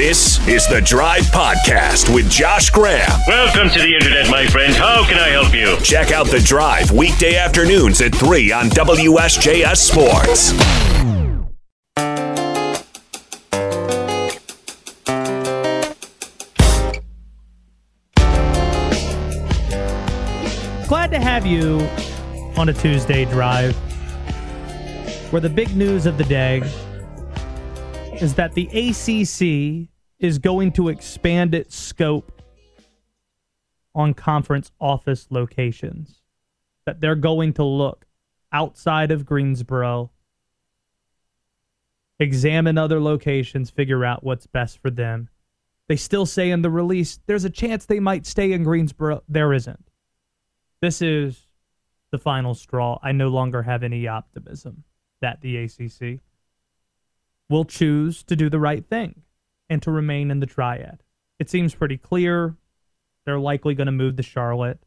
This is the Drive Podcast with Josh Graham. Welcome to the internet, my friend. How can I help you? Check out the Drive weekday afternoons at 3 on WSJS Sports. Glad to have you on a Tuesday drive where the big news of the day is that the ACC is going to expand its scope on conference office locations. That they're going to look outside of Greensboro, examine other locations, figure out what's best for them. They still say in the release there's a chance they might stay in Greensboro. There isn't. This is the final straw. I no longer have any optimism that the ACC will choose to do the right thing and to remain in the triad. It seems pretty clear they're likely going to move to Charlotte.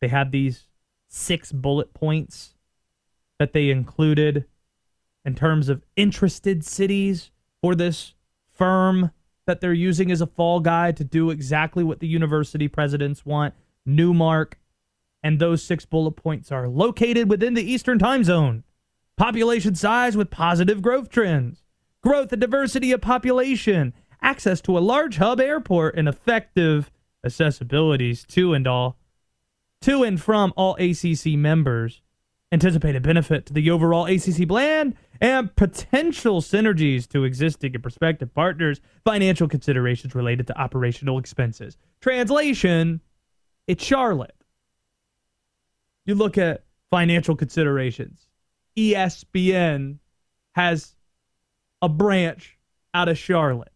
They have these six bullet points that they included in terms of interested cities for this firm that they're using as a fall guide to do exactly what the university presidents want. Newmark, and those six bullet points are located within the Eastern time zone, population size with positive growth trends, growth and diversity of population, access to a large hub airport, and effective accessibilities to and all to and from all ACC members. Anticipated benefit to the overall ACC plan and potential synergies to existing and prospective partners, financial considerations related to operational expenses. Translation, it's Charlotte. You look at financial considerations. ESPN has a branch out of Charlotte,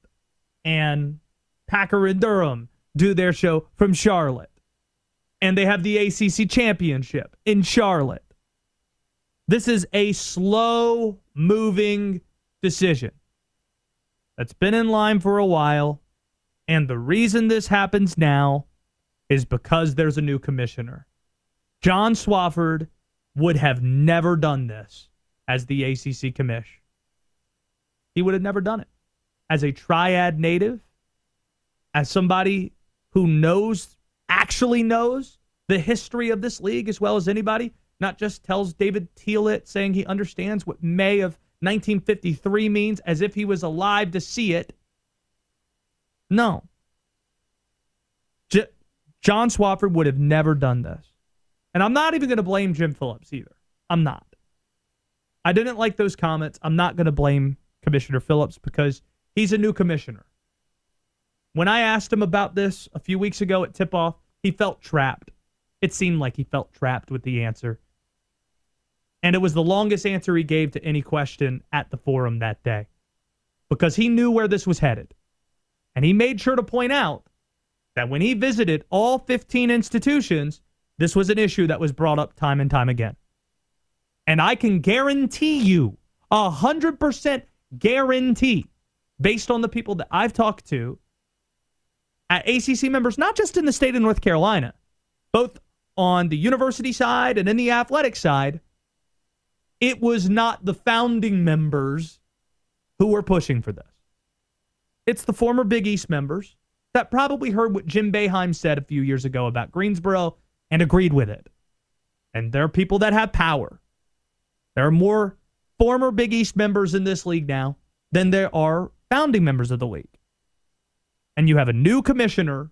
and Packer and Durham do their show from Charlotte. And they have the ACC championship in Charlotte. This is a slow moving decision that's been in line for a while. And the reason this happens now is because there's a new commissioner. John Swofford would have never done this as the ACC commish. He would have never done it. As a triad native, as somebody who knows, actually knows the history of this league as well as anybody, not just tells David Teel it saying he understands what May of 1953 means as if he was alive to see it. No. J- John Swofford would have never done this. And I'm not even going to blame Jim Phillips either. I'm not. I didn't like those comments. I'm not going to blame Commissioner Phillips because he's a new commissioner. When I asked him about this a few weeks ago at tip off, he felt trapped. It seemed like he felt trapped with the answer. And it was the longest answer he gave to any question at the forum that day because he knew where this was headed. And he made sure to point out that when he visited all 15 institutions, this was an issue that was brought up time and time again. And I can guarantee you, a 100% guarantee, based on the people that I've talked to at ACC members, not just in the state of North Carolina, both on the university side and in the athletic side, it was not the founding members who were pushing for this. It's the former Big East members that probably heard what Jim Boeheim said a few years ago about Greensboro and agreed with it. And there are people that have power. There are more former Big East members in this league now than there are founding members of the league. And you have a new commissioner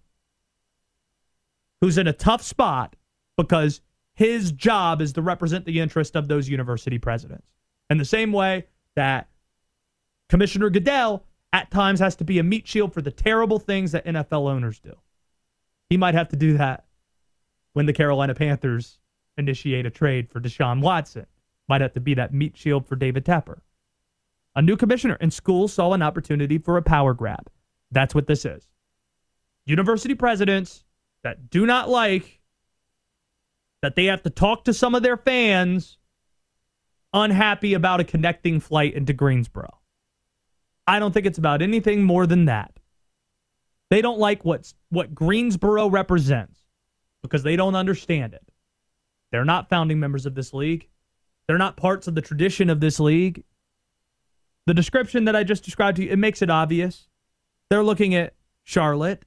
who's in a tough spot because his job is to represent the interest of those university presidents. In the same way that Commissioner Goodell at times has to be a meat shield for the terrible things that NFL owners do. He might have to do that when the Carolina Panthers initiate a trade for Deshaun Watson. Might have to be that meat shield for David Tepper. A new commissioner and schools saw an opportunity for a power grab. That's what this is. University presidents that do not like that they have to talk to some of their fans unhappy about a connecting flight into Greensboro. I don't think it's about anything more than that. They don't like what's, what Greensboro represents because they don't understand it. They're not founding members of this league. They're not parts of the tradition of this league. The description that I just described to you, it makes it obvious. they're looking at Charlotte,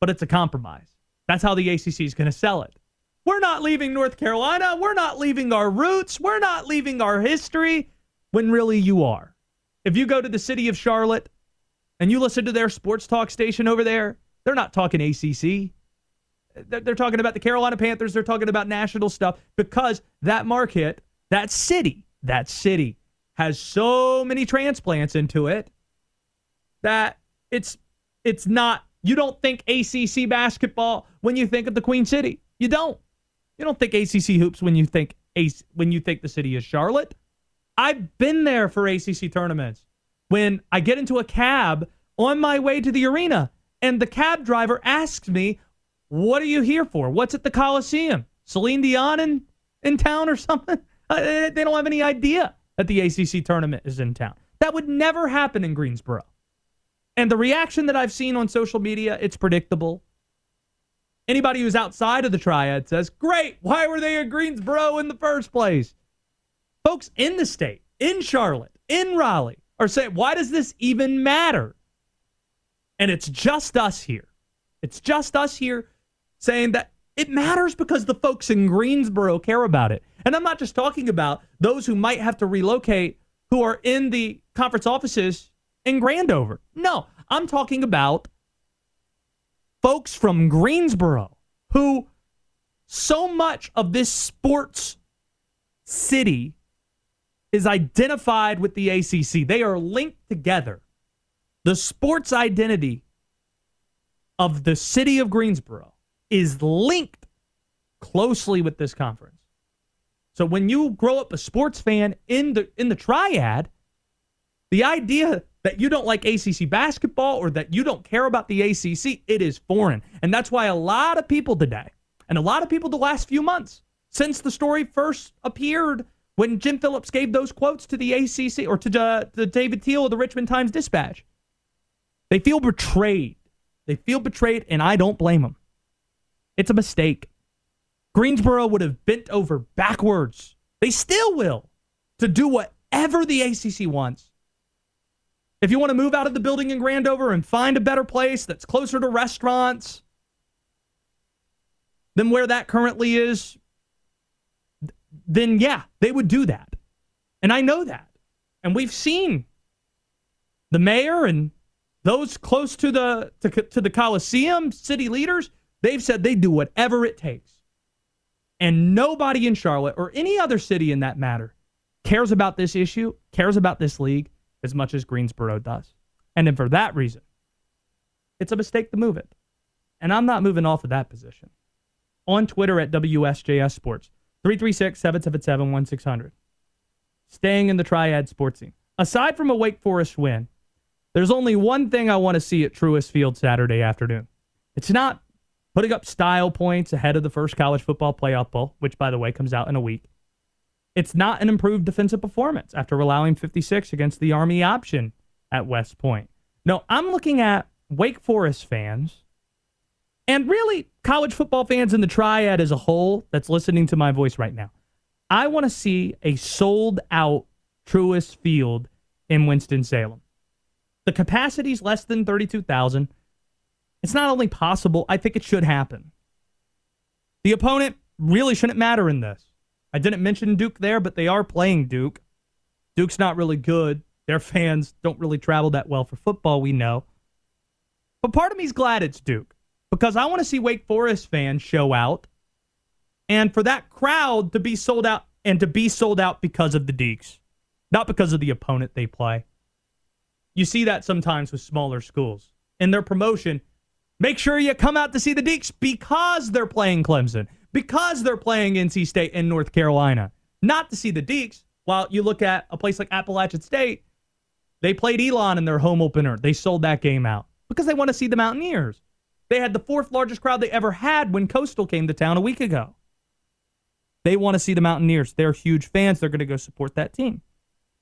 but it's a compromise. That's how the ACC is going to sell it. We're not leaving North Carolina. We're not leaving our roots. We're not leaving our history when really you are. If you go to the city of Charlotte and you listen to their sports talk station over there, they're not talking ACC. They're talking about the Carolina Panthers. They're talking about national stuff because that market, that city, that city has so many transplants into it that it's it's not you don't think ACC basketball when you think of the Queen City. You don't. You don't think ACC hoops when you think when you think the city is Charlotte. I've been there for ACC tournaments. When I get into a cab on my way to the arena and the cab driver asks me, "What are you here for? What's at the Coliseum? Celine Dion in, in town or something?" Uh, they don't have any idea that the ACC tournament is in town. That would never happen in Greensboro. And the reaction that I've seen on social media, it's predictable. Anybody who's outside of the triad says, Great, why were they in Greensboro in the first place? Folks in the state, in Charlotte, in Raleigh, are saying, Why does this even matter? And it's just us here. It's just us here saying that it matters because the folks in Greensboro care about it. And I'm not just talking about those who might have to relocate who are in the conference offices in Grandover. No, I'm talking about folks from Greensboro who so much of this sports city is identified with the ACC. They are linked together. The sports identity of the city of Greensboro is linked closely with this conference. So when you grow up a sports fan in the in the triad, the idea that you don't like ACC basketball or that you don't care about the ACC, it is foreign. And that's why a lot of people today, and a lot of people the last few months, since the story first appeared when Jim Phillips gave those quotes to the ACC or to, uh, to David Teel of the Richmond Times Dispatch, they feel betrayed. They feel betrayed, and I don't blame them. It's a mistake. Greensboro would have bent over backwards. They still will to do whatever the ACC wants if you want to move out of the building in Grandover and find a better place that's closer to restaurants than where that currently is, then yeah, they would do that. And I know that. And we've seen the mayor and those close to the to, to the Coliseum, city leaders, they've said they do whatever it takes. And nobody in Charlotte or any other city in that matter cares about this issue, cares about this league, as much as Greensboro does. And then for that reason, it's a mistake to move it. And I'm not moving off of that position. On Twitter at WSJS Sports, 336 777 1600. Staying in the triad sports scene. Aside from a Wake Forest win, there's only one thing I want to see at Truist Field Saturday afternoon. It's not putting up style points ahead of the first college football playoff bowl, which, by the way, comes out in a week. It's not an improved defensive performance after allowing 56 against the Army option at West Point. No, I'm looking at Wake Forest fans and really college football fans in the triad as a whole that's listening to my voice right now. I want to see a sold out Truist Field in Winston-Salem. The capacity is less than 32,000. It's not only possible, I think it should happen. The opponent really shouldn't matter in this. I didn't mention Duke there, but they are playing Duke. Duke's not really good. Their fans don't really travel that well for football, we know. But part of me's glad it's Duke because I want to see Wake Forest fans show out and for that crowd to be sold out and to be sold out because of the Deacs, not because of the opponent they play. You see that sometimes with smaller schools. In their promotion, make sure you come out to see the Deacs because they're playing Clemson because they're playing NC State and North Carolina, not to see the Deacs. While you look at a place like Appalachian State, they played Elon in their home opener. They sold that game out because they want to see the Mountaineers. They had the fourth largest crowd they ever had when Coastal came to town a week ago. They want to see the Mountaineers. They're huge fans. They're going to go support that team.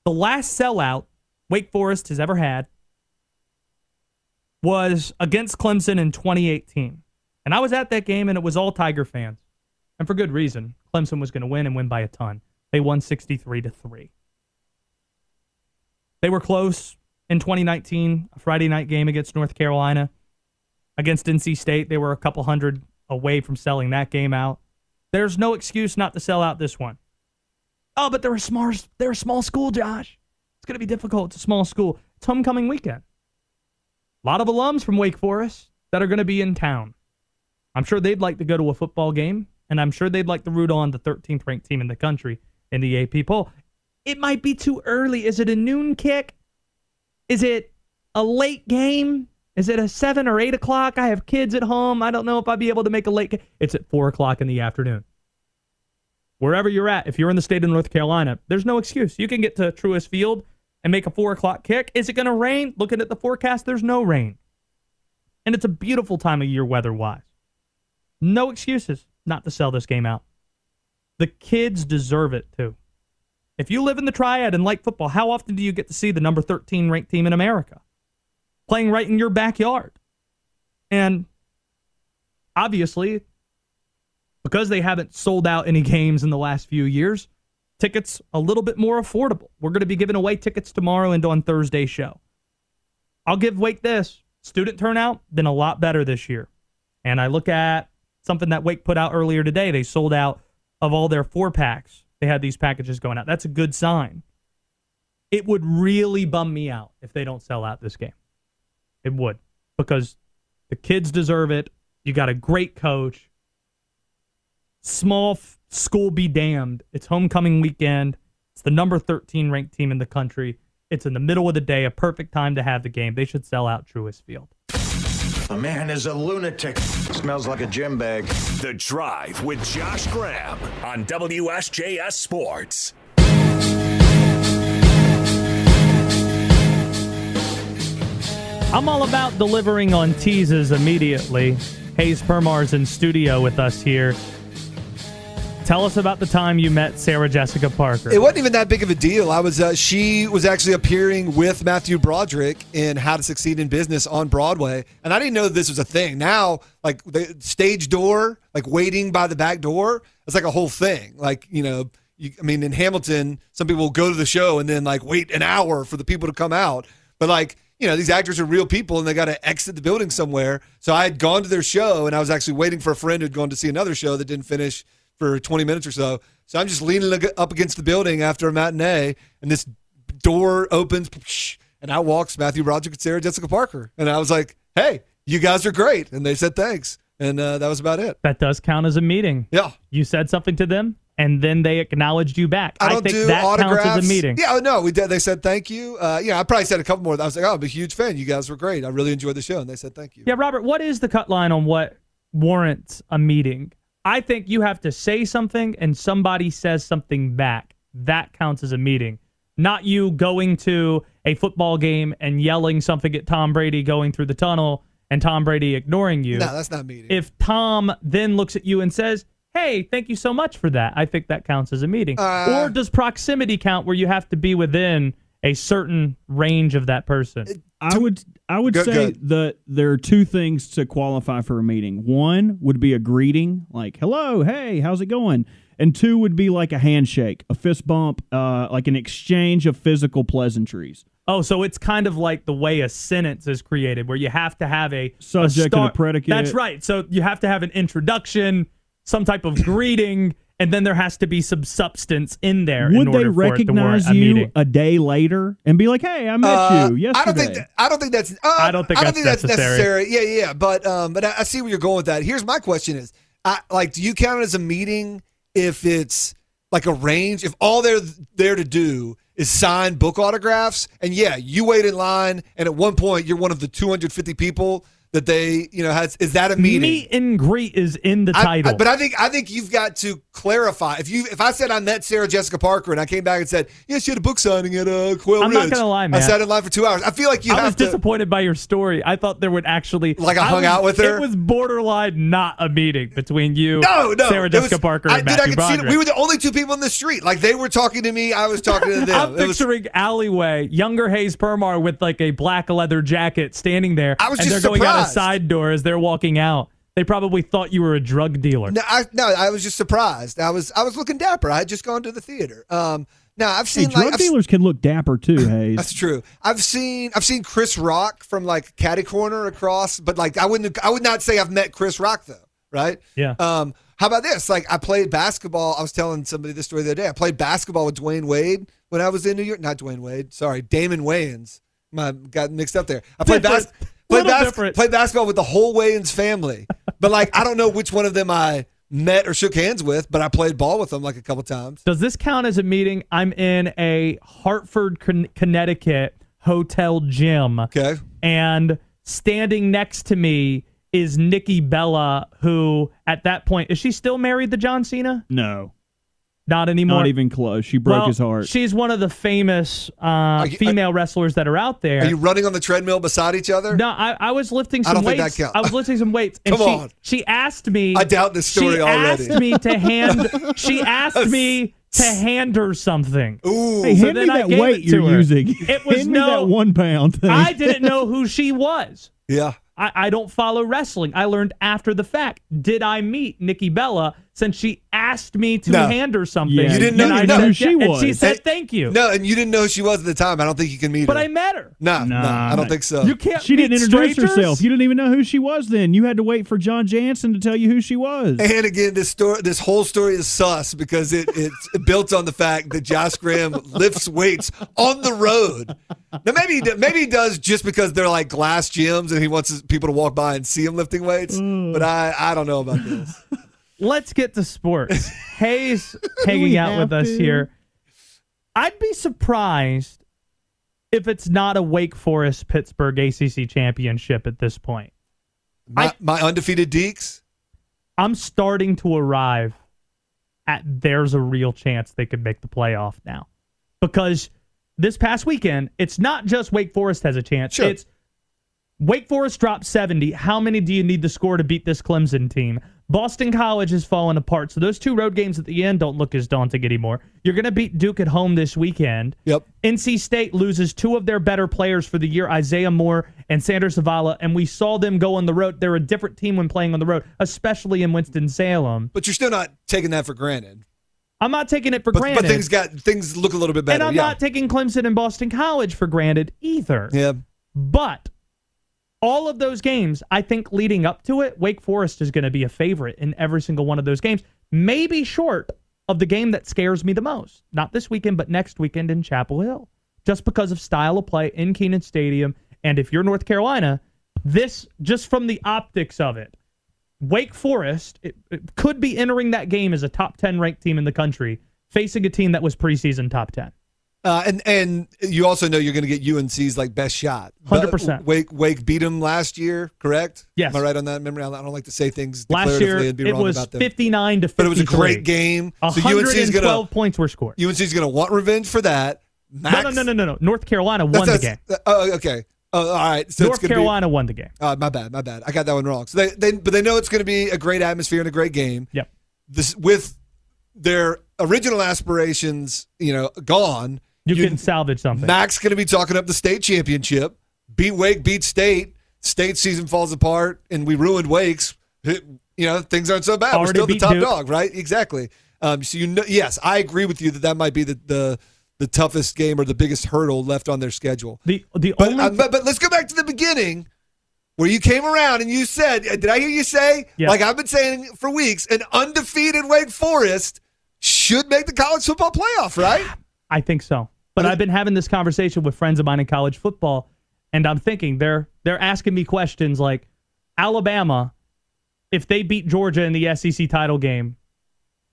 The last sellout Wake Forest has ever had was against Clemson in 2018. And I was at that game, and it was all Tiger fans and for good reason. Clemson was going to win and win by a ton. They won 63 to 3. They were close in 2019, a Friday night game against North Carolina. Against NC State, they were a couple hundred away from selling that game out. There's no excuse not to sell out this one. Oh, but they're a small, they're a small school, Josh. It's going to be difficult. It's a small school. It's homecoming weekend. A lot of alums from Wake Forest that are going to be in town. I'm sure they'd like to go to a football game, and I'm sure they'd like to root on the 13th ranked team in the country in the AP poll. It might be too early. Is it a noon kick? Is it a late game? Is it a seven or eight o'clock? I have kids at home. I don't know if I'd be able to make a late. It's at four o'clock in the afternoon. Wherever you're at, if you're in the state of North Carolina, there's no excuse. You can get to Truist Field and make a four o'clock kick. Is it going to rain? Looking at the forecast, there's no rain. And it's a beautiful time of year weather wise. No excuses not to sell this game out. The kids deserve it too. If you live in the triad and like football, how often do you get to see the number 13 ranked team in America playing right in your backyard? And obviously, because they haven't sold out any games in the last few years, tickets a little bit more affordable. We're going to be giving away tickets tomorrow and on Thursday show. I'll give Wake this student turnout been a lot better this year. And I look at something that Wake put out earlier today. They sold out of all their four packs. They had these packages going out. That's a good sign. It would really bum me out if they don't sell out this game. It would because the kids deserve it. You got a great coach. Small school be damned. It's homecoming weekend. It's the number 13 ranked team in the country. It's in the middle of the day, a perfect time to have the game. They should sell out Truist Field. The man is a lunatic. Smells like a gym bag. The Drive with Josh Graham on WSJS Sports. I'm all about delivering on teases immediately. Hayes Permar's in studio with us here. Tell us about the time you met Sarah Jessica Parker. It wasn't even that big of a deal. I was uh, she was actually appearing with Matthew Broderick in How to Succeed in Business on Broadway, and I didn't know this was a thing. Now, like the stage door, like waiting by the back door, it's like a whole thing. Like you know, you, I mean, in Hamilton, some people go to the show and then like wait an hour for the people to come out, but like you know, these actors are real people and they got to exit the building somewhere. So I had gone to their show and I was actually waiting for a friend who'd gone to see another show that didn't finish for 20 minutes or so. So I'm just leaning up against the building after a matinee and this door opens and out walks Matthew Broderick and Sarah Jessica Parker. And I was like, hey, you guys are great. And they said thanks. And uh, that was about it. That does count as a meeting. Yeah. You said something to them and then they acknowledged you back. I don't think do that autographs. counts as a meeting. Yeah, no, we did. They said thank you. Uh, yeah, I probably said a couple more. I was like, oh, I'm a huge fan. You guys were great. I really enjoyed the show, and they said thank you. Yeah, Robert, what is the cut line on what warrants a meeting? I think you have to say something and somebody says something back. That counts as a meeting. Not you going to a football game and yelling something at Tom Brady going through the tunnel and Tom Brady ignoring you. No, that's not meeting. If Tom then looks at you and says, hey, thank you so much for that. I think that counts as a meeting. Uh, or does proximity count where you have to be within a certain range of that person? I would I would Good, say good. that there are two things to qualify for a meeting. One would be a greeting, like "Hello, hey, how's it going?" And two would be like a handshake, a fist bump, uh, like an exchange of physical pleasantries. Oh, so it's kind of like the way a sentence is created, where you have to have a Subject a and a predicate. That's right. So you have to have an introduction, some type of greeting, and then there has to be some substance in there. in Would they order for it to recognize warrant a you a day later and be like, "Hey, I met Uh, you yesterday"? I don't think that, I don't think that's. Uh, I don't think that's necessary. Yeah, yeah, yeah. But um, but I, I see where you're going with that. Here's my question: Is I like, do you count it as a meeting if it's like a range? If all they're there to do is sign book autographs, and yeah, you wait in line, and at one point you're one of the 250 people that they, you know, has is that a meeting? Meet and greet is in the I- title. I- but I think I think you've got to clarify. If you if I said I met Sarah Jessica Parker and I came back and said, yeah, she had a book signing at uh, Quail I'm not gonna lie, man. I sat in line for two hours. I feel like you I have was to. disappointed by your story. I thought there would actually Like I hung was- out with her? It was borderline not a meeting between you, No, no. Sarah it was- Jessica Parker, I, and dude, I Matthew could see. We were the only two people in the street. Like they were talking to me, I was talking to them. I'm It was- picturing alleyway, younger Hayes Permar with like a black leather jacket standing there, I was and just they're going out a side door as they're walking out. They probably thought you were a drug dealer. no, I, no, I was just surprised. I was I was looking dapper. I had just gone to the theater. Um, Now I've Hey, seen drug like I've, dealers can look dapper too, Hayes. That's true. I've seen I've seen Chris Rock from like Caddy Corner across, but like I wouldn't I would not say I've met Chris Rock though, right? Yeah. Um, how about this? Like I played basketball. I was telling somebody this story the other day. I played basketball with Dwyane Wade when I was in New York. Not Dwyane Wade. Sorry, Damon Wayans. My got mixed up there. I played Different. Bas- played, bas- different. played basketball with the whole Wayans family. But like I don't know which one of them I met or shook hands with, but I played ball with them like a couple times. Does this count as a meeting? I'm in a Hartford, Con- Connecticut hotel gym. Okay. and standing next to me is Nikki Bella, who at that point is she still married to John Cena? no, Not anymore. not even close. She broke Well, his heart. She's one of the famous uh, you- female wrestlers that are out there. Are you running on the treadmill beside each other? no, I, I was lifting I some don't think weights. that counts. I was lifting some weights, and Come she on. she asked me. I doubt this story she already. asked me to hand. she asked me to hand her something. Ooh. hey, So hand me then that weight you're her. using. It was hand me no- that one pound thing. I didn't know who she was. Yeah. I, I don't follow wrestling. I learned after the fact. Did I meet Nikki Bella since she asked me to No. hand her something? Yeah, You didn't And know- I you know said who she yeah, And was. she said, Hey, "Thank you." No, and you didn't know who she was at the time. I don't think you can meet but her. But I met her. no, no, Nah. I don't think so. You can't. She didn't introduce strangers? herself. You didn't even know who she was. Then you had to wait for John Jansen to tell you who she was. and again, this story, this whole story is sus because it, it's built on the fact that Josh Graham lifts weights on the road. Now, maybe he, maybe he does just because they're like glass gyms and he wants his- people to walk by and see him lifting weights. Mm. But I, I don't know about this. Let's get to sports. Hayes hanging out with have us here. I'd be surprised if it's not a Wake Forest Pittsburgh ACC championship at this point. My, I- my undefeated Deacs. I'm starting to arrive at there's a real chance they could make the playoff now. Because this past weekend, it's not just Wake Forest has a chance. Sure. It's Wake Forest dropped 70. How many do you need to score to beat this Clemson team? Boston College has fallen apart. So those two road games at the end don't look as daunting anymore. You're going to beat Duke at home this weekend. Yep. NC State loses two of their better players for the year, Isaiah Moore and Chandler Zavala, and we saw them go on the road. They're a different team when playing on the road, especially in Winston-Salem. But you're still not taking that for granted. I'm not taking it for But, granted. but things got things look a little bit better. and I'm yeah. not taking Clemson and Boston College for granted either. yeah. But all of those games, I think leading up to it, Wake Forest is going to be a favorite in every single one of those games. Maybe short of the game that scares me the most. Not this weekend, but next weekend in Chapel Hill. Just because of style of play in Kenan Stadium. And if you're North Carolina, this, just from the optics of it, Wake Forest it, it could be entering that game as a top 10 ranked team in the country, facing a team that was preseason top 10. Uh, and and you also know you're going to get UNC's like best shot. 100%. Wake Wake beat them last year, correct? Yes. Am I right on that memory? I don't like to say things Last year, and be it wrong was 59 to 53. but it was a great game. So UNC's 112 going to points were scored. UNC's going to want revenge for that. No, Max, no, no, no, no, no. North Carolina won the game. that's- Oh, okay. Oh, all right. So North Carolina won the game. Be, uh, my bad. My bad. I got that one wrong. So they, they but they know it's going to be a great atmosphere and a great game. Yep. This with their original aspirations, you know, gone. You, can salvage something. Max going to be talking up the state championship. Beat Wake, beat State. State season falls apart, and we ruined Wake's. You know, things aren't so bad. Already We're still the top Duke. dog, right? Exactly. Um, so you know, yes, I agree with you that that might be the the, the toughest game or the biggest hurdle left on their schedule. the the But, only uh, but but let's go back to the beginning where you came around and you said, did I hear you say, Yeah. like I've been saying for weeks, an undefeated Wake Forest should make the college football playoff, right? I think so. But I've been having this conversation with friends of mine in college football, and I'm thinking they're they're asking me questions like Alabama, if they beat Georgia in the SEC title game,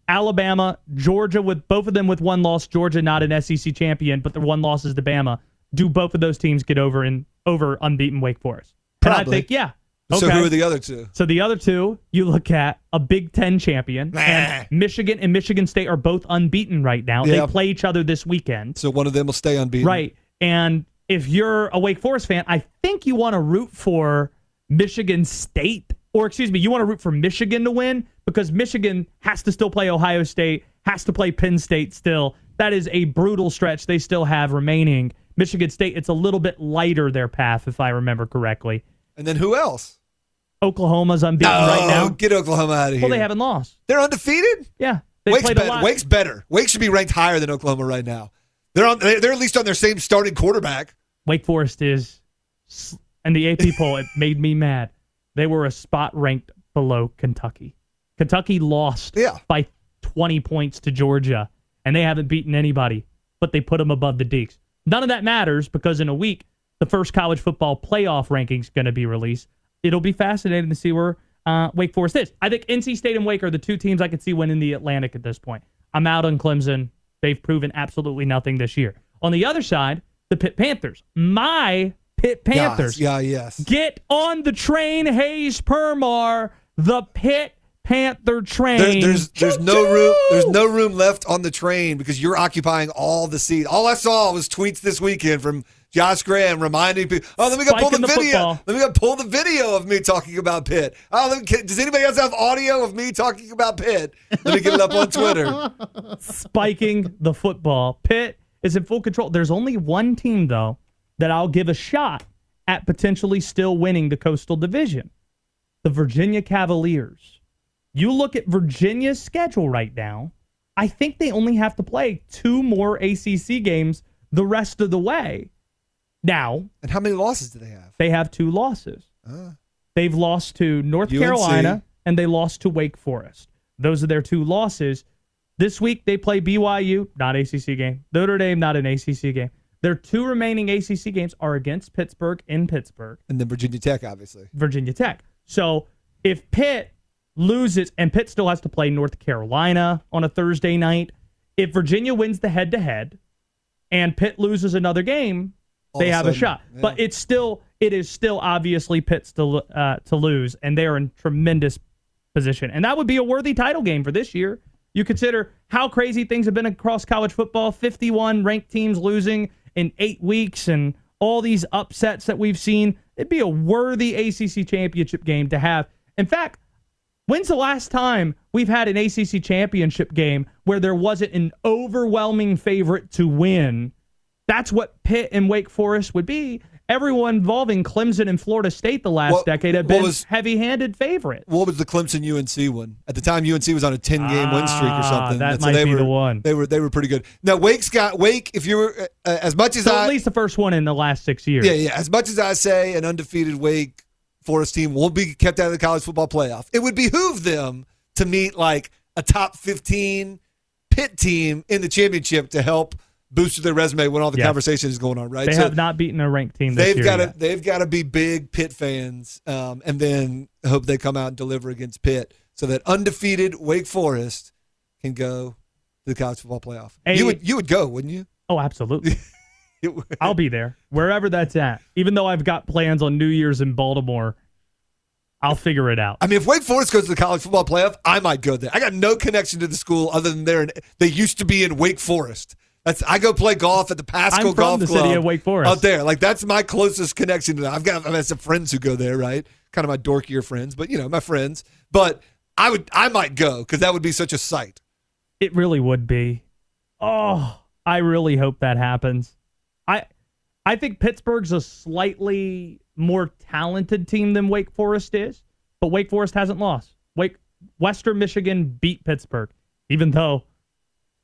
Alabama, Georgia with both of them with one loss, Georgia not an SEC champion, but their one loss is to Bama. Do both of those teams get over and over unbeaten Wake Forest? And I Probably. think yeah. So Okay. who are the other two? So the other two, you look at a Big Ten champion, Nah. and Michigan and Michigan State are both unbeaten right now. Yeah. They play each other this weekend, So one of them will stay unbeaten. right? And if you're a Wake Forest fan, I think you want to root for Michigan State, or excuse me, you want to root for Michigan to win because Michigan has to still play Ohio State, has to play Penn State still. That is a brutal stretch they still have remaining. Michigan State, it's a little bit lighter their path, if I remember correctly. And then who else? Oklahoma's unbeaten right Oh, now. get Oklahoma out of here. Well, they haven't lost. They're undefeated? Yeah. They Wake's played a better. lot. Wake's better. Wake should be ranked higher than Oklahoma right now. They're on. They're at least on their same starting quarterback. Wake Forest is, and the AP poll, it made me mad. They were a spot ranked below Kentucky. Kentucky lost Yeah. by 20 points to Georgia, and they haven't beaten anybody, but they put them above the Deacs. None of that matters because in a week, the first college football playoff rankings going to be released. It'll be fascinating to see where uh, Wake Forest is. I think NC State and Wake are the two teams I could see winning the Atlantic at this point. I'm out on Clemson. They've proven absolutely nothing this year. On the other side, the Pitt Panthers. My Pitt Panthers. Yeah, yes. Get on the train, Hayes Permar. The Pitt Panther train. There, there's there's no room there's no room left on the train because you're occupying all the seats. All I saw was tweets this weekend from Josh Graham reminding people, "Oh, let me go pull the, the video. football. Let me go pull the video of me talking about Pitt. Oh, let me, can- does anybody else have audio of me talking about Pitt? Let me get it up on Twitter. spiking the football. Pitt is in full control. There's only one team, though, that I'll give a shot at potentially still winning the Coastal Division the Virginia Cavaliers. You look at Virginia's schedule right now, I think they only have to play two more ACC games the rest of the way. Now, And how many losses do they have? they have two losses. Uh, They've lost to North UNC. Carolina and they lost to Wake Forest. Those are their two losses. This week they play BYU, not ACC game. Notre Dame, not an ACC game. Their two remaining ACC games are against Pittsburgh in Pittsburgh, and then Virginia Tech, obviously. Virginia Tech. So if Pitt loses, and Pitt still has to play North Carolina on a Thursday night, if Virginia wins the head to head and Pitt loses another game, All they have a shot. yeah. But it's still it is still obviously Pitt's to uh, to lose, and they are in tremendous position, and that would be a worthy title game for this year. You consider how crazy things have been across college football: fifty-one ranked teams losing in eight weeks, and all these upsets that we've seen. It'd be a worthy ACC championship game to have. In fact, When's the last time we've had an ACC championship game where there wasn't an overwhelming favorite to win? That's what Pitt and Wake Forest would be. Everyone involving Clemson and Florida State the last What- decade have been was- heavy-handed favorites. What was the Clemson UNC one? At the time, UNC was on a ten game win streak or Ah, something. that And might they be were, the one. They were they were pretty good. Now Wake's got Wake. If you were uh, as much as so I at least the first one in the last six years. Yeah, yeah. As much as I say an undefeated Wake Forest team won't be kept out of the college football playoff, it would behoove them to meet like a top 15 pit team in the championship to help boost their resume when all the Yes. conversation is going on, right? They So have not beaten a ranked team this they've year got to they've got to be big Pitt fans um, and then hope they come out and deliver against Pitt so that undefeated Wake Forest can go to the college football playoff. Hey- you would you would go, wouldn't you? Oh, absolutely. I'll be there wherever that's at. Even though I've got plans on New Year's in Baltimore, I'll figure it out. I mean, if Wake Forest goes to the college football playoff, I might go there. I got no connection to the school other than they're in, they used to be in Wake Forest. That's I go play golf at the Paschal I'm from Golf the Club city of Wake Forest. out there. Like that's my closest connection to that. I've got I have some friends who go there, right? Kind of my dorkier friends, but you know my friends. But I would I might go because that would be such a sight. It really would be. Oh, I really hope that happens. I I think Pittsburgh's a slightly more talented team than Wake Forest is, but Wake Forest hasn't lost. Wake Western Michigan beat Pittsburgh, even though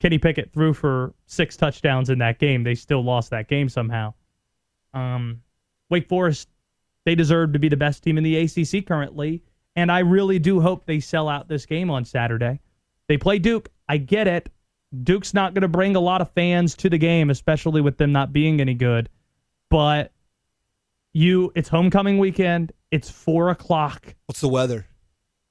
Kenny Pickett threw for six touchdowns in that game. They still lost that game somehow. Um, Wake Forest, they deserve to be the best team in the ACC currently, and I really do hope they sell out this game on Saturday. They play Duke. I get it. Duke's not going to bring a lot of fans to the game, especially with them not being any good. But you, it's homecoming weekend. It's four o'clock. What's the weather?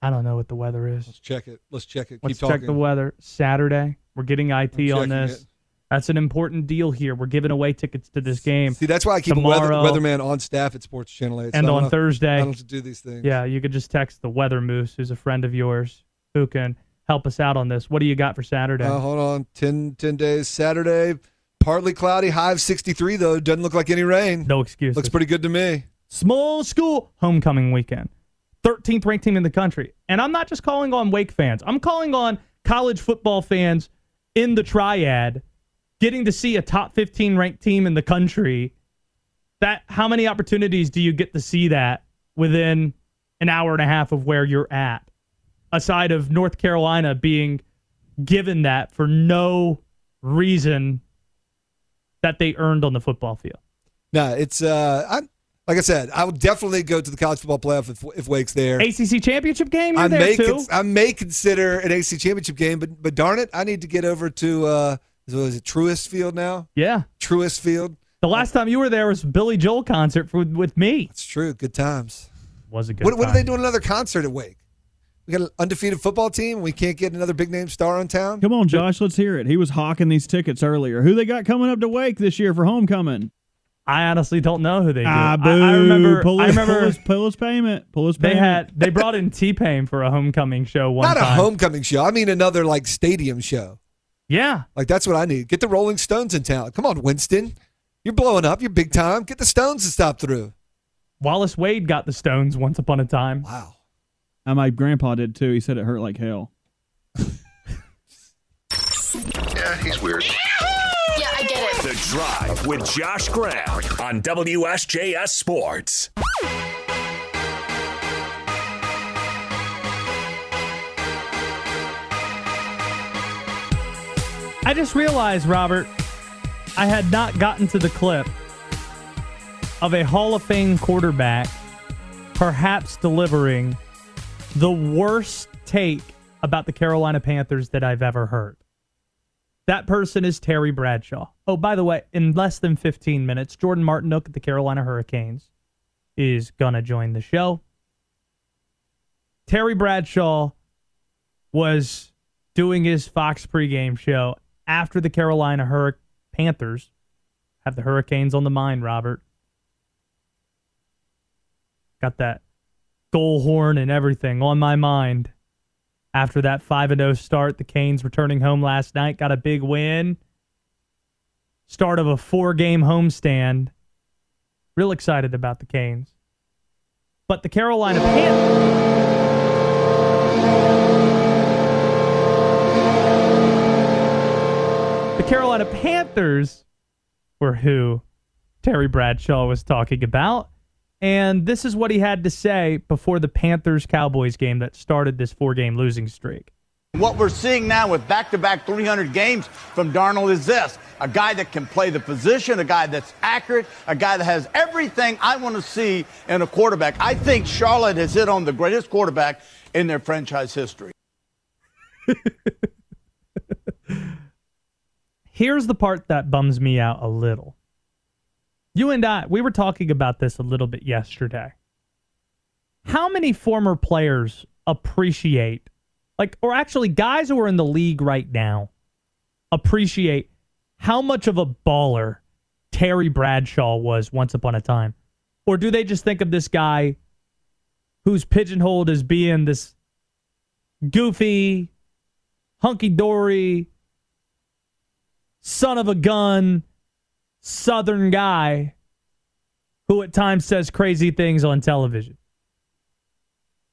I don't know what the weather is. Let's check it. Let's check it. Let's Keep check the weather. Saturday. We're getting IT I'm on this. it. That's an important deal here. We're giving away tickets to this game. See, that's why I keep a weather, weatherman on staff at Sports Channel 8. so And on Thursday- I don't to do these things. Yeah, you could just text the Weather Moose, who's a friend of yours, who can help us out on this. What do you got for Saturday? Uh, hold on. 10, 10 days. Saturday, partly cloudy, high of 63, though. Doesn't look like any rain. no excuse. Looks pretty good to me. Small school homecoming weekend. 13th ranked team in the country. And I'm not just calling on Wake fans, I'm calling on college football fans in the triad getting to see a top 15 ranked team in the country. That how many opportunities do you get to see that within an hour and a half of where you're at? Aside of North Carolina being given that for no reason that they earned on the football field. No, it's uh, I'm like I said, I would definitely go to the college football playoff if, if Wake's there. ACC championship game, you're I there may too. cons- I may consider an ACC championship game, but but darn it, I need to get over to uh, is it, is it Truist Field now? yeah. Truist Field. The last time you were there was Billy Joel concert for, with me. It's true. Good times. Was a good. When, when are they doing another concert at Wake? We got an undefeated football team. We can't get another big name star in town. Come on, Josh, let's hear it. He was hawking these tickets earlier. Who they got coming up to Wake this year for homecoming? I honestly don't know who they do. Ah, I, boo. I remember. Pull I his, remember pull his, pull his payment. Pull his they payment. had they brought in T Pain for a homecoming show one Not a time. homecoming show. I mean another like stadium show. Yeah, Like that's what I need. Get the Rolling Stones in town. Come on, Winston. You're blowing up. You're big time. Get the Stones to stop through. Wallace Wade got the Stones once upon a time. Wow. Uh, my grandpa did too. He said it hurt like hell. Yeah, he's weird. Drive with Josh Graham on WSJS Sports. I just realized, Robert, I had not gotten to the clip of a Hall of Fame quarterback perhaps delivering the worst take about the Carolina Panthers that I've ever heard. That person is Terry Bradshaw. Oh, by the way, in less than 15 minutes, Jordan Martinook at the Carolina Hurricanes is going to join the show. Terry Bradshaw was doing his Fox pregame show after the Carolina Hur- Panthers have the Hurricanes on the mind, Robert. Got that goal horn and everything on my mind. After that 5 0 start, the Canes returning home last night got a big win. Start of a four game homestand. Real excited about the Canes. But the Carolina Panthers. The Carolina Panthers were who Terry Bradshaw was talking about. And this is what he had to say before the Panthers Cowboys game that started this four game losing streak. What we're seeing now with back to back 300 games from Darnold is this a guy that can play the position, a guy that's accurate, a guy that has everything I want to see in a quarterback. I think Charlotte has hit on the greatest quarterback in their franchise history. Here's the part that bums me out a little. You and I, we were talking about this a little bit yesterday. How many former players appreciate, like, or actually guys who are in the league right now, appreciate how much of a baller Terry Bradshaw was once upon a time? Or do they just think of this guy who's pigeonholed as being this goofy, hunky dory, son of a gun, southern guy who at times says crazy things on television.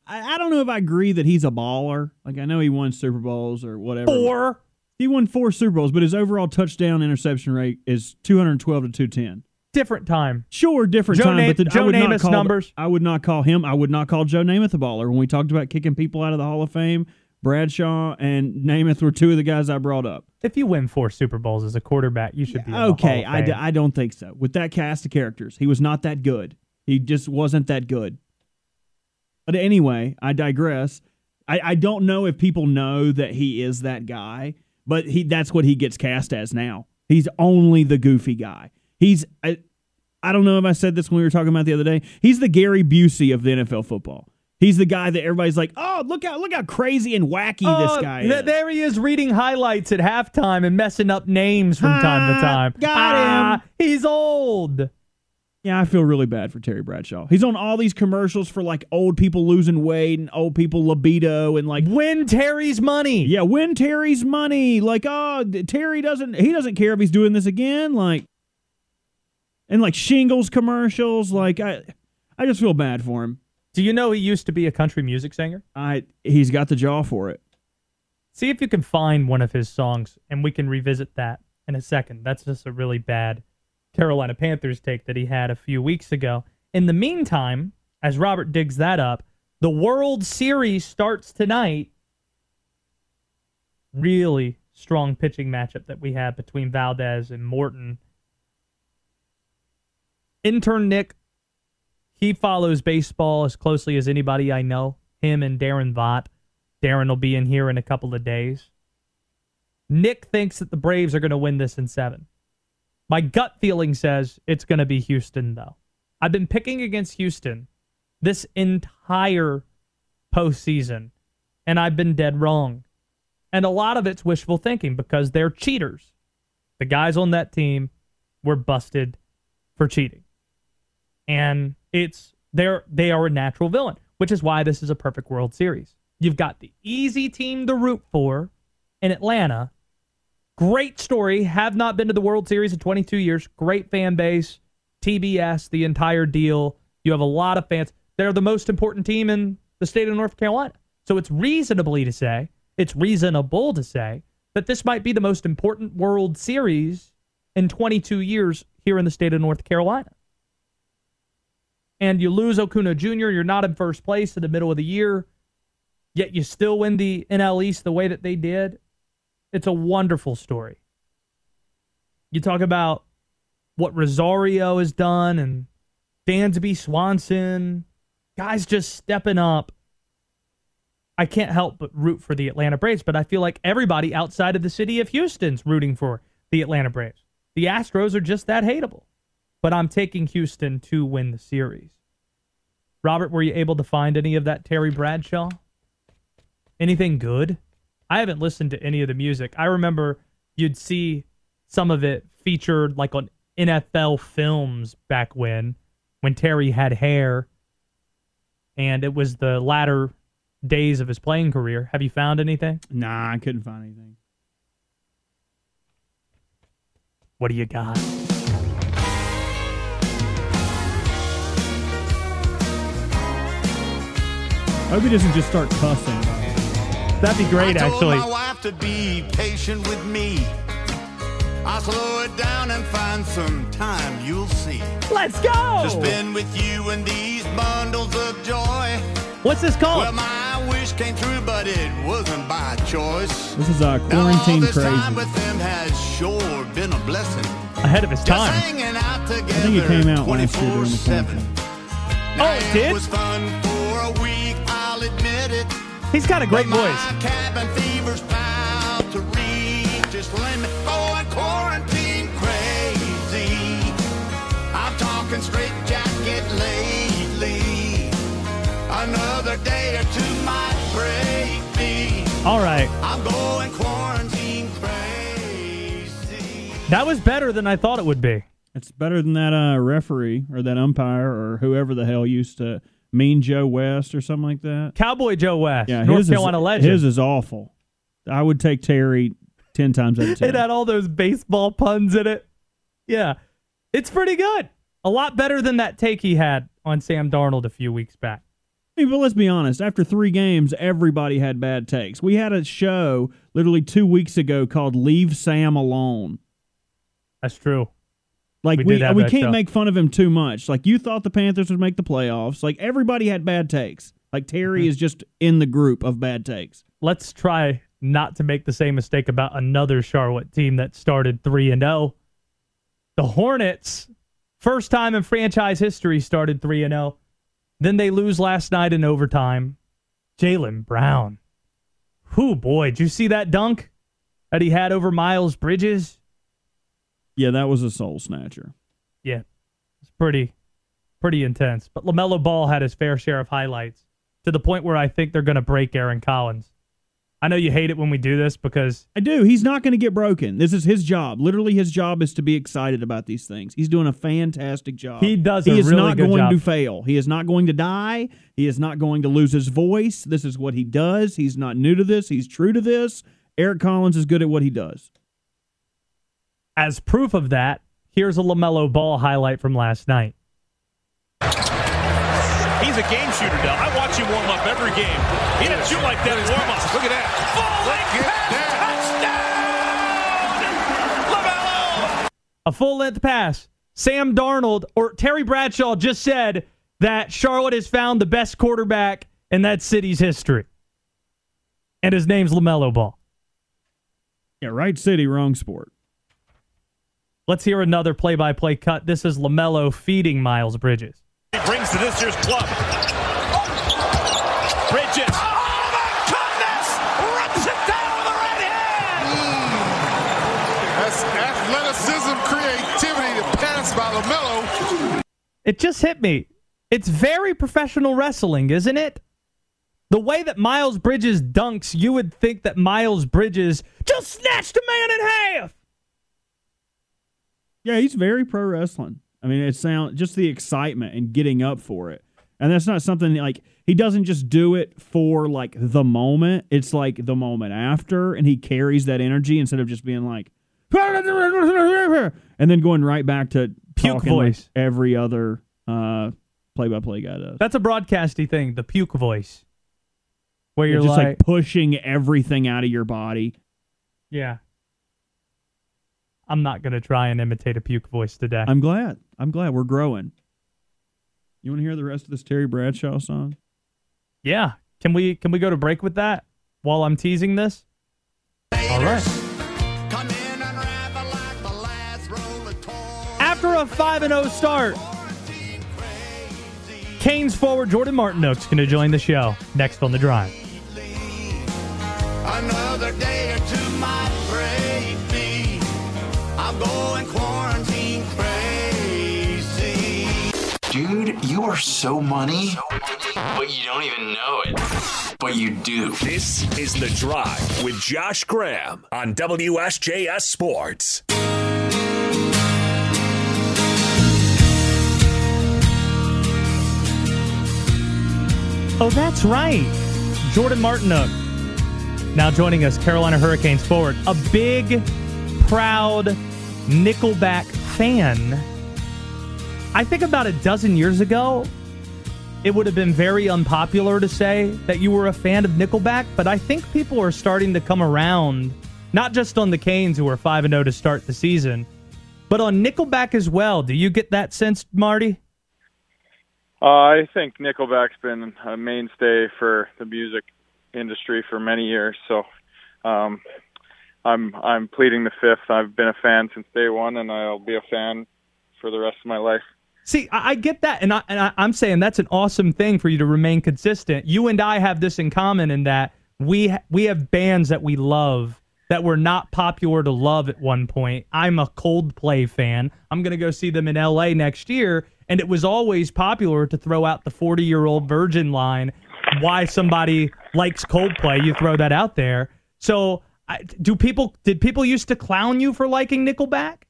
I, I don't know if I agree that he's a baller. Like I know he won Super Bowls or whatever. Or He won four Super Bowls, but his overall touchdown interception rate is 212 to 210. different time. Sure, different Joe time, Nam- but the, Joe I would not Namath call numbers? I would not call him. I would not call Joe Namath a baller. When we talked about kicking people out of the Hall of Fame, Bradshaw and Namath were two of the guys I brought up. If you win four Super Bowls as a quarterback, you should be Okay, I, Fame. I don't think so. With that cast of characters, he was not that good. He just wasn't that good. But anyway, I digress. I, I don't know if people know that he is that guy, but he that's what he gets cast as now. He's only the goofy guy. He's I, I don't know if I said this when we were talking about the other day. He's the Gary Busey of the NFL football. He's the guy that everybody's like, "Oh, look how look how crazy and wacky Oh, this guy th- is." There he is reading highlights at halftime and messing up names from time to Ah, time. got Ah, him. He's old. Yeah, I feel really bad for Terry Bradshaw. He's on all these commercials for like old people losing weight and old people libido and like Win Terry's money. yeah, win Terry's money. Like, oh, Terry doesn't he doesn't care if he's doing this again. Like, and like shingles commercials. Like, I I just feel bad for him. Do you know he used to be a country music singer? I he's got the jaw for it. See if you can find one of his songs, and we can revisit that in a second. That's just a really bad Carolina Panthers take that he had a few weeks ago. In the meantime, as Robert digs that up, the World Series starts tonight. really strong pitching matchup that we have between Valdez and Morton. Intern Nick, he follows baseball as closely as anybody I know. Him and Darren Vaught. Darren will be in here in a couple of days. Nick thinks that the Braves are going to win this in seven. My gut feeling says it's going to be Houston, though. I've been picking against Houston this entire postseason, and I've been dead wrong. And a lot of it's wishful thinking because they're cheaters. The guys on that team were busted for cheating. And it's they're they are a natural villain, which is why this is a perfect World Series. You've got the easy team to root for in Atlanta. Great story. Have not been to the World Series in 22 years. Great fan base. TBS, the entire deal. You have a lot of fans. They're the most important team in the state of North Carolina. So it's reasonably to say, it's reasonable to say that this might be the most important World Series in 22 years here in the state of North Carolina. And you lose Acuna Jr., you're not in first place in the middle of the year, yet you still win the NL East the way that they did. It's a wonderful story. You talk about what Rosario has done and Dansby Swanson, guys just stepping up. I can't help but root for the Atlanta Braves, but I feel like everybody outside of the city of Houston's rooting for the Atlanta Braves. The Astros are just that hateable. But I'm taking Houston to win the series. Robert, were you able to find any of that Terry Bradshaw? Anything good? I haven't listened to any of the music. I remember you'd see some of it featured like on NFL films back when, when Terry had hair, and it was the latter days of his playing career. Have you found anything? Nah, I couldn't find anything. What do you got? Hope he doesn't just start cussing. That'd be great, I actually. my wife to be patient with me. I'll slow it down and find some time you'll see. Let's go! To spend with you in these bundles of joy. What's this called? Well, my wish came true, but it wasn't by choice. This is uh, Now, all quarantine this crazy. time with them has sure been a blessing. Ahead of his time. hanging out together I think it came out last year during the 24/7. quarantine. Oh, it did? was fun for a week, it. He's got a great But voice. Cabin fever's about to reach its limit. Going quarantine crazy. I'm talking straight jacket lately. Another day or two might break me. All right. I'm going quarantine crazy. That was better than I thought it would be. It's better than that uh, referee or that umpire or whoever the hell used to mean Joe West or something like that. Cowboy Joe West, Yeah, North Carolina is, legend. His is awful. I would take Terry ten times out of ten. it had all those baseball puns in it. Yeah. It's pretty good. A lot better than that take he had on Sam Darnold a few weeks back. I mean, but let's be honest. After three games, everybody had bad takes. We had a show literally two weeks ago called "Leave Sam Alone." That's true. Like We we we, can't show. make fun of him too much. Like you thought the Panthers would make the playoffs. Like everybody had bad takes. Like Terry Mm-hmm. is just in the group of bad takes. Let's try not to make the same mistake about another Charlotte team that started 3 and 0. The Hornets, first time in franchise history, started 3 and 0. Then they lose last night in overtime. Jaylen Brown. Whew, boy, did you see that dunk that he had over Miles Bridges? Yeah, that was a soul snatcher. Yeah, it's pretty, pretty intense. But LaMelo Ball had his fair share of highlights to the point where I think they're going to break Eric Collins. I know you hate it when we do this because I do. He's not going to get broken. This is his job. Literally, his job is to be excited about these things. He's doing a fantastic job. He does He is really not going job. to fail. He is not going to die. He is not going to lose his voice. This is what he does. He's not new to this. He's true to this. Eric Collins is good at what he does. As proof of that, here's a LaMelo Ball highlight from last night. He's a game shooter, Dell. I watch him warm up every game. He didn't shoot like that in warm ups. Look at that. Falling pass. Touchdown. LaMelo. A full length pass. Sam Darnold or Terry Bradshaw just said that Charlotte has found the best quarterback in that city's history. And his name's LaMelo Ball. Yeah, right city, wrong sport. Let's hear another play-by-play cut. This is LaMelo feeding Miles Bridges. He brings to this year's club. Bridges. Oh my goodness! Rips it down with the right hand. Mm. That's athleticism, creativity to pass by LaMelo. It just hit me. It's very professional wrestling, isn't it? The way that Miles Bridges dunks, you would think that Miles Bridges just snatched a man in half. Yeah, he's very pro wrestling. I mean, it sounds just the excitement and getting up for it. And that's not something like he doesn't just do it for like the moment. It's like the moment after, and he carries that energy instead of just being like, and then going right back to Puke talking like voice. every other uh, play-by-play guy does. That's a broadcasty thing, the puke voice. Where You're you're just like, like pushing everything out of your body. yeah. I'm not going to try and imitate a puke voice today. I'm glad. I'm glad we're growing. You want to hear the rest of this Terry Bradshaw song? yeah. Can we can we go to break with that while I'm teasing this? All right. After a 5 0 start, Canes forward Jordan Martinook's going to join the show next on the drive. Another day or two might Dude, you are so money, but you don't even know it. But you do. This is The Drive with Josh Graham on WSJS Sports. Oh, that's right. Jordan Martinook uh, now joining us, Carolina Hurricanes forward. A big, proud Nickelback fan. I think about a dozen years ago, it would have been very unpopular to say that you were a fan of Nickelback, but I think people are starting to come around, not just on the Canes, who are 5 0 to start the season, but on Nickelback as well. Do you get that sense, Marty? Uh, I think Nickelback's been a mainstay for the music industry for many years. So um, I'm I'm pleading the fifth. I've been a fan since day one, and I'll be a fan for the rest of my life. See, I, I get that, and, I, and I, I'm saying that's an awesome thing for you to remain consistent. You and I have this in common in that we we have bands that we love that were not popular to love at one point. I'm a Coldplay fan. I'm gonna go see them in L.A. next year, and it was always popular to throw out the 40 year old virgin line. Why somebody likes Coldplay? You throw that out there. So, do people? Did people used to clown you for liking Nickelback?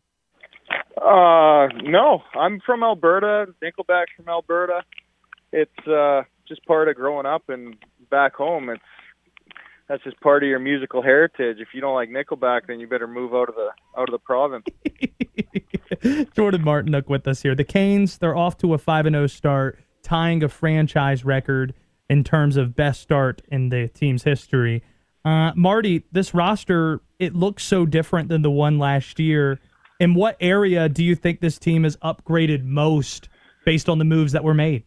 Uh, no, I'm from Alberta. Nickelback's from Alberta. It's uh, just part of growing up, and back home, it's that's just part of your musical heritage. If you don't like Nickelback, then you better move out of the out of the province. Jordan Martinook with us here. The Canes, they're off to a 5 0 start, tying a franchise record in terms of best start in the team's history. Uh, Marty, this roster, it looks so different than the one last year. In what area do you think this team has upgraded most based on the moves that were made?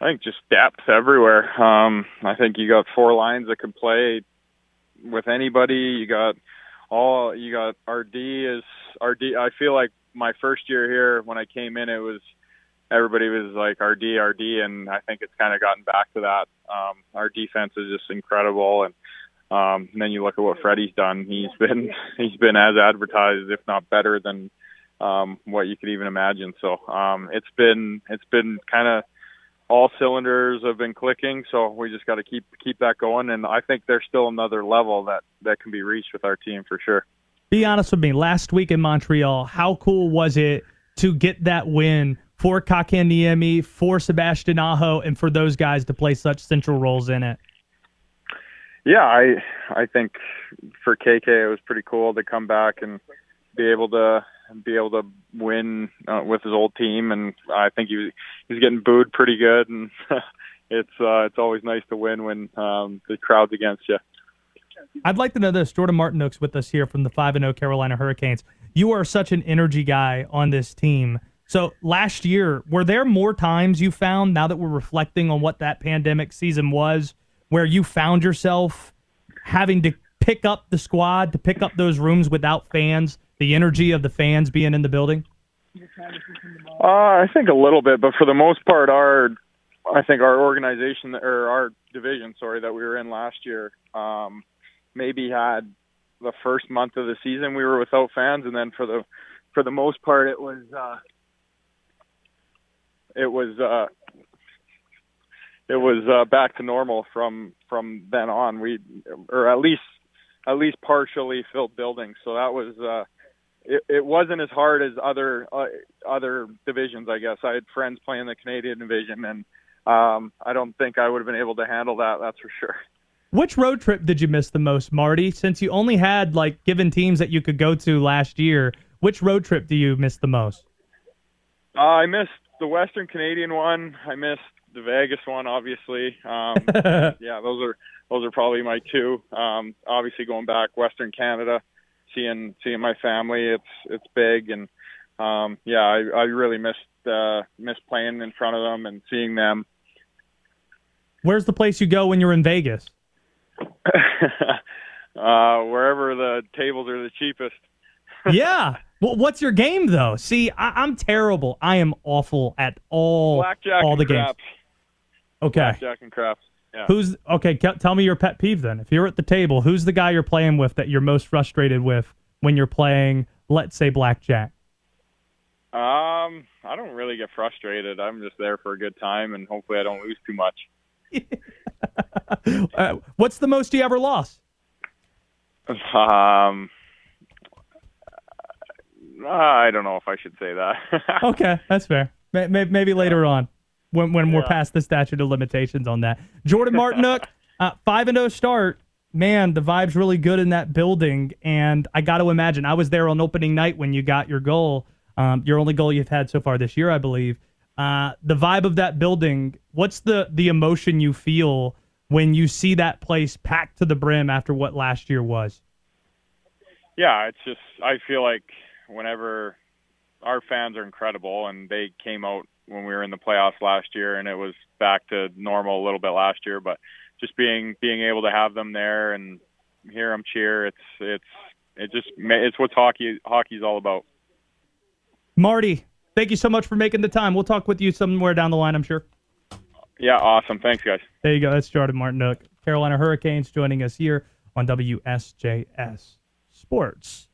I think just depth everywhere. Um, I think you got four lines that can play with anybody. You got all you got RD is RD. I feel like my first year here when I came in, it was everybody was like RD, RD, and I think it's kind of gotten back to that. Um, our defense is just incredible, and um, and then you look at what Freddie's done. He's been he's been as advertised, if not better than um, what you could even imagine. So um, it's been it's been kind of all cylinders have been clicking, so we just got to keep keep that going. And I think there's still another level that that can be reached with our team for sure. Be honest with me. Last week in Montreal, how cool was it to get that win for Kotkaniemi, for Sebastian Aho, and for those guys to play such central roles in it? Yeah, I I think for KK it was pretty cool to come back and be able to be able to win uh, with his old team, and I think he was he was getting booed pretty good, and it's uh, it's always nice to win when um, the crowd's against you. I'd like to know this. Jordan Martinook's with us here from the 5 0 Carolina Hurricanes. You are such an energy guy on this team. So last year, were there more times you found, now that we're reflecting on what that pandemic season was, where you found yourself having to pick up the squad, to pick up those rooms without fans, the energy of the fans being in the building? Uh, I think a little bit, but for the most part, our I think our organization or our division, sorry, that we were in last year, um, maybe had the first month of the season we were without fans, and then for the for the most part, it was uh, it was uh, it was uh, back to normal from from then on. We or at least at least partially filled buildings, so that was. Uh, it, it wasn't as hard as other uh, other divisions, I guess. I had friends playing the Canadian division, and um, I don't think I would have been able to handle that. That's for sure. Which road trip did you miss the most, Marty? Since you only had like given teams that you could go to last year, which road trip do you miss the most? Uh, I missed the Western Canadian one. I missed the Vegas one, obviously. Um, yeah, those are those are probably my two. Um, obviously, going back Western Canada, seeing seeing my family, it's it's big, and um, yeah, I, I really missed uh, missed playing in front of them and seeing them. Where's the place you go when you're in Vegas? uh, wherever the tables are the cheapest. yeah. Well, what's your game though? See, I, am terrible. I am awful at all blackjack all the games. Craps. Okay. Blackjack and craps. Yeah. Who's okay? Tell me your pet peeve then. If you're at the table, who's the guy you're playing with that you're most frustrated with when you're playing, let's say, blackjack? Um, I don't really get frustrated. I'm just there for a good time, and hopefully, I don't lose too much. uh, what's the most you ever lost? Um, I don't know if I should say that. okay, that's fair. Maybe, maybe later on, when when yeah. we're past the statute of limitations on that. Jordan Martinook, uh, five and zero start. Man, the vibe's really good in that building, and I got to imagine I was there on opening night when you got your goal, um, your only goal you've had so far this year, I believe. Uh, the vibe of that building. What's the the emotion you feel when you see that place packed to the brim after what last year was? Yeah, it's just I feel like whenever our fans are incredible, and they came out when we were in the playoffs last year, and it was back to normal a little bit last year. But just being being able to have them there and hear them cheer, it's it's it just it's what hockey hockey's all about. Marty, thank you so much for making the time. We'll talk with you somewhere down the line, I'm sure. Yeah, awesome. Thanks, guys. There you go. That's Jordan Martinook, Carolina Hurricanes, joining us here on WSJS Sports.